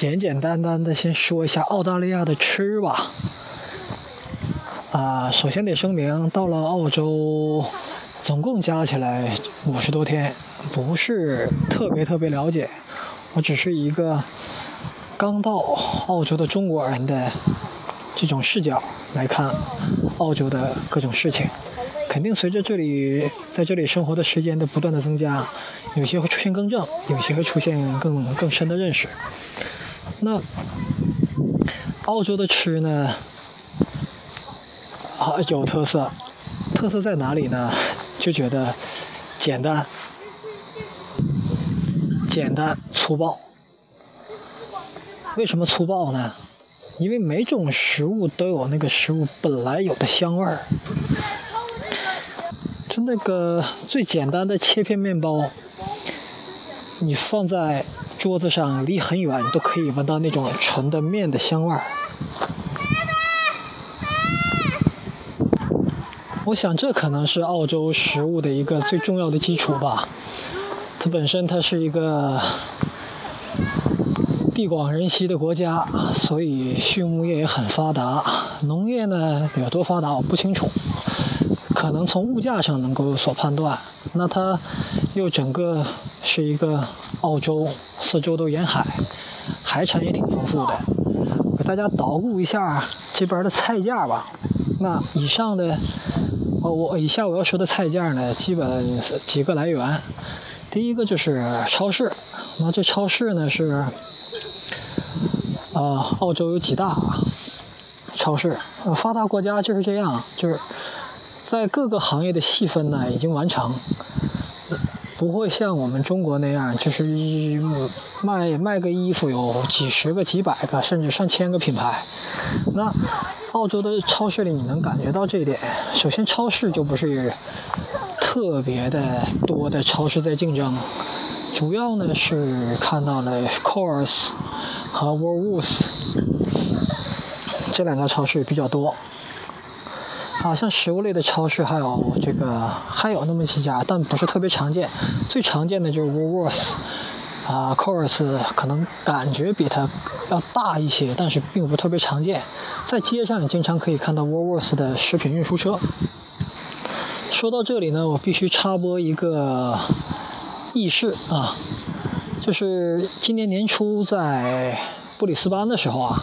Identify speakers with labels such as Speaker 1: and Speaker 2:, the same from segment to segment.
Speaker 1: 简简单单的先说一下澳大利亚的吃吧。啊，首先得声明，到了澳洲，总共加起来五十多天，不是特别特别了解。我只是一个刚到澳洲的中国人的这种视角来看澳洲的各种事情。肯定随着这里在这里生活的时间的不断的增加，有些会出现更正，有些会出现更更深的认识。那澳洲的吃呢？啊，有特色，特色在哪里呢？就觉得简单、简单粗暴。为什么粗暴呢？因为每种食物都有那个食物本来有的香味儿。就那个最简单的切片面包，你放在桌子上，离很远都可以闻到那种纯的面的香味儿。我想这可能是澳洲食物的一个最重要的基础吧。它本身它是一个地广人稀的国家，所以畜牧业也很发达。农业呢有多发达我不清楚。可能从物价上能够有所判断，那它又整个是一个澳洲，四周都沿海，海产也挺丰富的。给大家捣鼓一下这边的菜价吧。那以上的，哦，我以下我要说的菜价呢，基本几个来源。第一个就是超市，那这超市呢是，啊，澳洲有几大超市，发达国家就是这样，就是。在各个行业的细分呢，已经完成，不会像我们中国那样，就是卖卖个衣服有几十个、几百个，甚至上千个品牌。那澳洲的超市里，你能感觉到这一点。首先，超市就不是特别的多的超市在竞争，主要呢是看到了 Coles 和 Woolworths 这两家超市比较多。啊，像食物类的超市还有这个，还有那么几家，但不是特别常见。最常见的就是 Woolworths，啊，Coles 可能感觉比它要大一些，但是并不特别常见。在街上也经常可以看到 Woolworths 的食品运输车。说到这里呢，我必须插播一个轶事啊，就是今年年初在布里斯班的时候啊，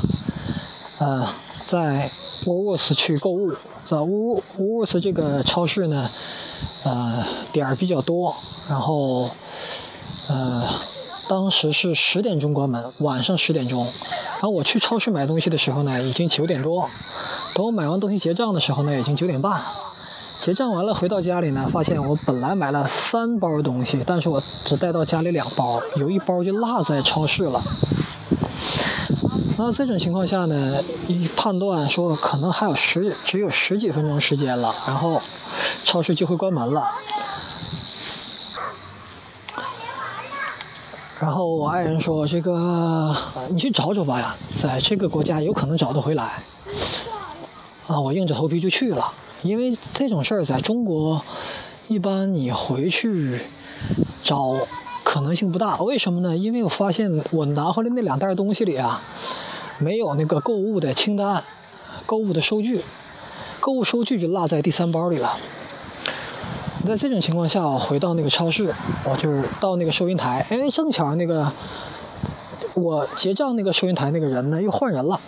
Speaker 1: 呃，在 Woolworths 去购物。是吧？乌乌沃斯这个超市呢，呃，点儿比较多，然后，呃，当时是十点钟关门，晚上十点钟。然后我去超市买东西的时候呢，已经九点多。等我买完东西结账的时候呢，已经九点半。结账完了回到家里呢，发现我本来买了三包东西，但是我只带到家里两包，有一包就落在超市了。那这种情况下呢，一判断说可能还有十只有十几分钟时间了，然后超市就会关门了。然后我爱人说：“这个你去找找吧呀，在这个国家有可能找得回来。”啊，我硬着头皮就去了，因为这种事儿在中国一般你回去找可能性不大。为什么呢？因为我发现我拿回来那两袋东西里啊。没有那个购物的清单，购物的收据，购物收据就落在第三包里了。在这种情况下，我回到那个超市，我就是到那个收银台，哎，正巧那个我结账那个收银台那个人呢又换人了。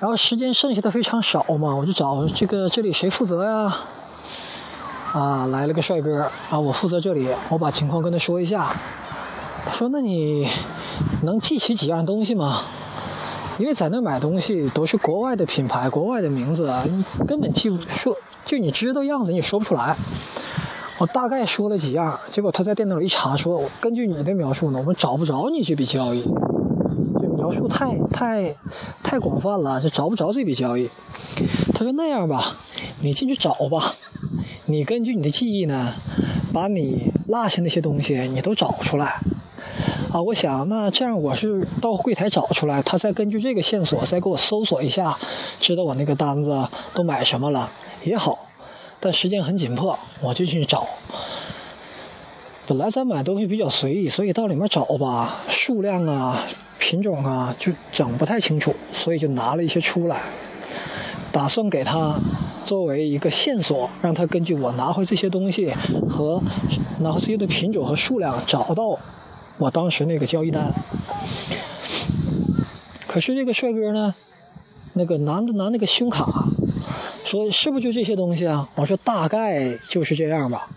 Speaker 1: 然后时间剩下的非常少嘛，我就找这个这里谁负责呀？啊，来了个帅哥啊，我负责这里，我把情况跟他说一下。他说：“那你。”能记起几样东西吗？因为在那买东西都是国外的品牌、国外的名字，你根本记不说，就你知道样子，你也说不出来。我大概说了几样，结果他在电脑里一查，说根据你的描述呢，我们找不着你这笔交易。这描述太太太广泛了，就找不着这笔交易。他说那样吧，你进去找吧，你根据你的记忆呢，把你落下那些东西你都找出来。啊，我想那这样我是到柜台找出来，他再根据这个线索再给我搜索一下，知道我那个单子都买什么了也好。但时间很紧迫，我就去找。本来咱买东西比较随意，所以到里面找吧，数量啊品种啊就整不太清楚，所以就拿了一些出来，打算给他作为一个线索，让他根据我拿回这些东西和拿回这些的品种和数量找到我当时那个交易单。可是这个帅哥呢，那个拿拿那个胸卡，说是不是就这些东西啊？我说大概就是这样吧。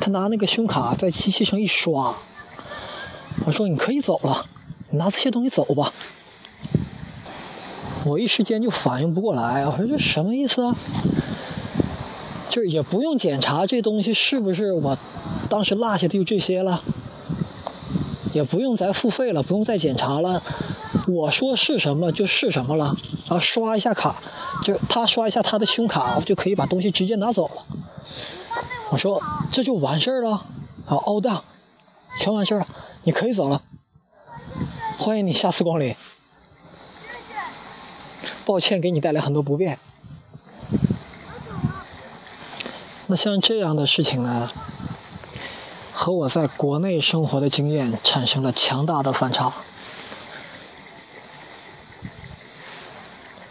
Speaker 1: 他拿那个胸卡在机器上一刷，我说你可以走了，你拿这些东西走吧。我一时间就反应不过来，我说这什么意思啊？就也不用检查这东西是不是我当时落下的就这些了，也不用再付费了，不用再检查了。我说是什么就是什么了，然后刷一下卡，就他刷一下他的胸卡，就可以把东西直接拿走了。我说这就完事儿了，好，all done，全完事儿了，你可以走了。欢迎你下次光临。抱歉给你带来很多不便。那像这样的事情呢，和我在国内生活的经验产生了强大的反差。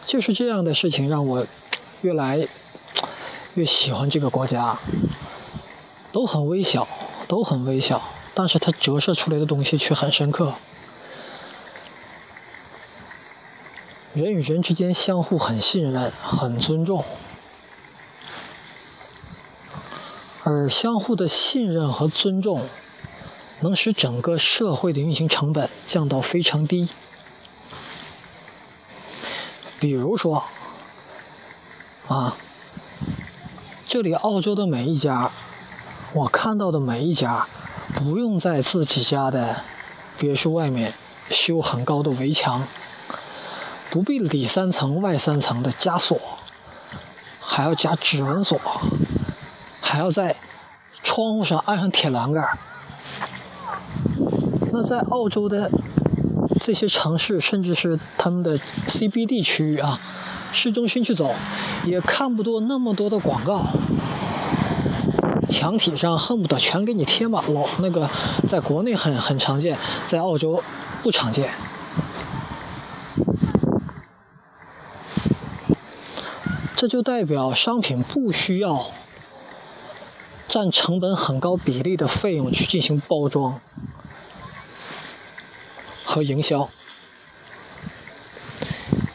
Speaker 1: 就是这样的事情让我越来越喜欢这个国家，都很微小，都很微小，但是它折射出来的东西却很深刻。人与人之间相互很信任、很尊重，而相互的信任和尊重，能使整个社会的运行成本降到非常低。比如说，啊，这里澳洲的每一家，我看到的每一家，不用在自己家的别墅外面修很高的围墙，不必里三层外三层的加锁，还要加指纹锁，还要在窗户上安上铁栏杆。那在澳洲的。这些城市，甚至是他们的 CBD 区域啊，市中心去走，也看不多那么多的广告，墙体上恨不得全给你贴满了。那个在国内很很常见，在澳洲不常见。这就代表商品不需要占成本很高比例的费用去进行包装。和营销，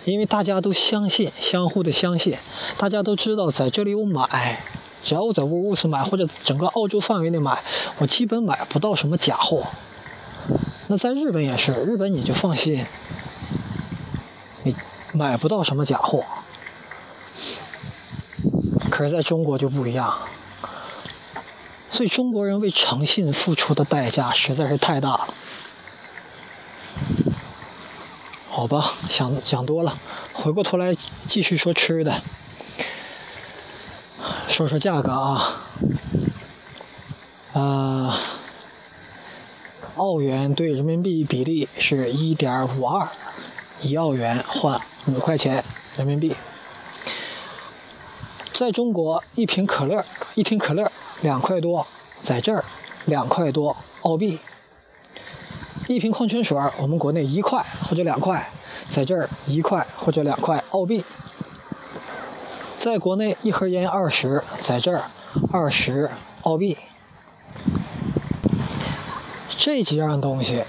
Speaker 1: 因为大家都相信，相互的相信，大家都知道，在这里我买，只要我在沃沃斯买或者整个澳洲范围内买，我基本买不到什么假货。那在日本也是，日本你就放心，你买不到什么假货。可是在中国就不一样，所以中国人为诚信付出的代价实在是太大了。好吧，想想多了，回过头来继续说吃的，说说价格啊，啊，澳元对人民币比例是一点五二，一澳元换五块钱人民币。在中国，一瓶可乐，一听可乐两块多，在这儿两块多澳币。一瓶矿泉水我们国内一块或者两块，在这儿一块或者两块澳币。在国内一盒烟二十，在这儿二十澳币。这几样东西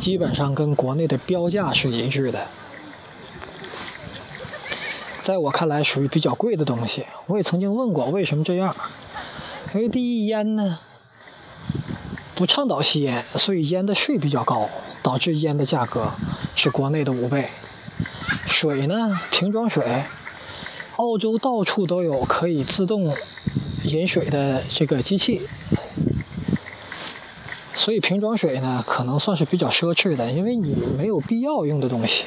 Speaker 1: 基本上跟国内的标价是一致的，在我看来属于比较贵的东西。我也曾经问过为什么这样，因为第一烟呢。不倡导吸烟，所以烟的税比较高，导致烟的价格是国内的五倍。水呢，瓶装水，澳洲到处都有可以自动饮水的这个机器，所以瓶装水呢可能算是比较奢侈的，因为你没有必要用的东西。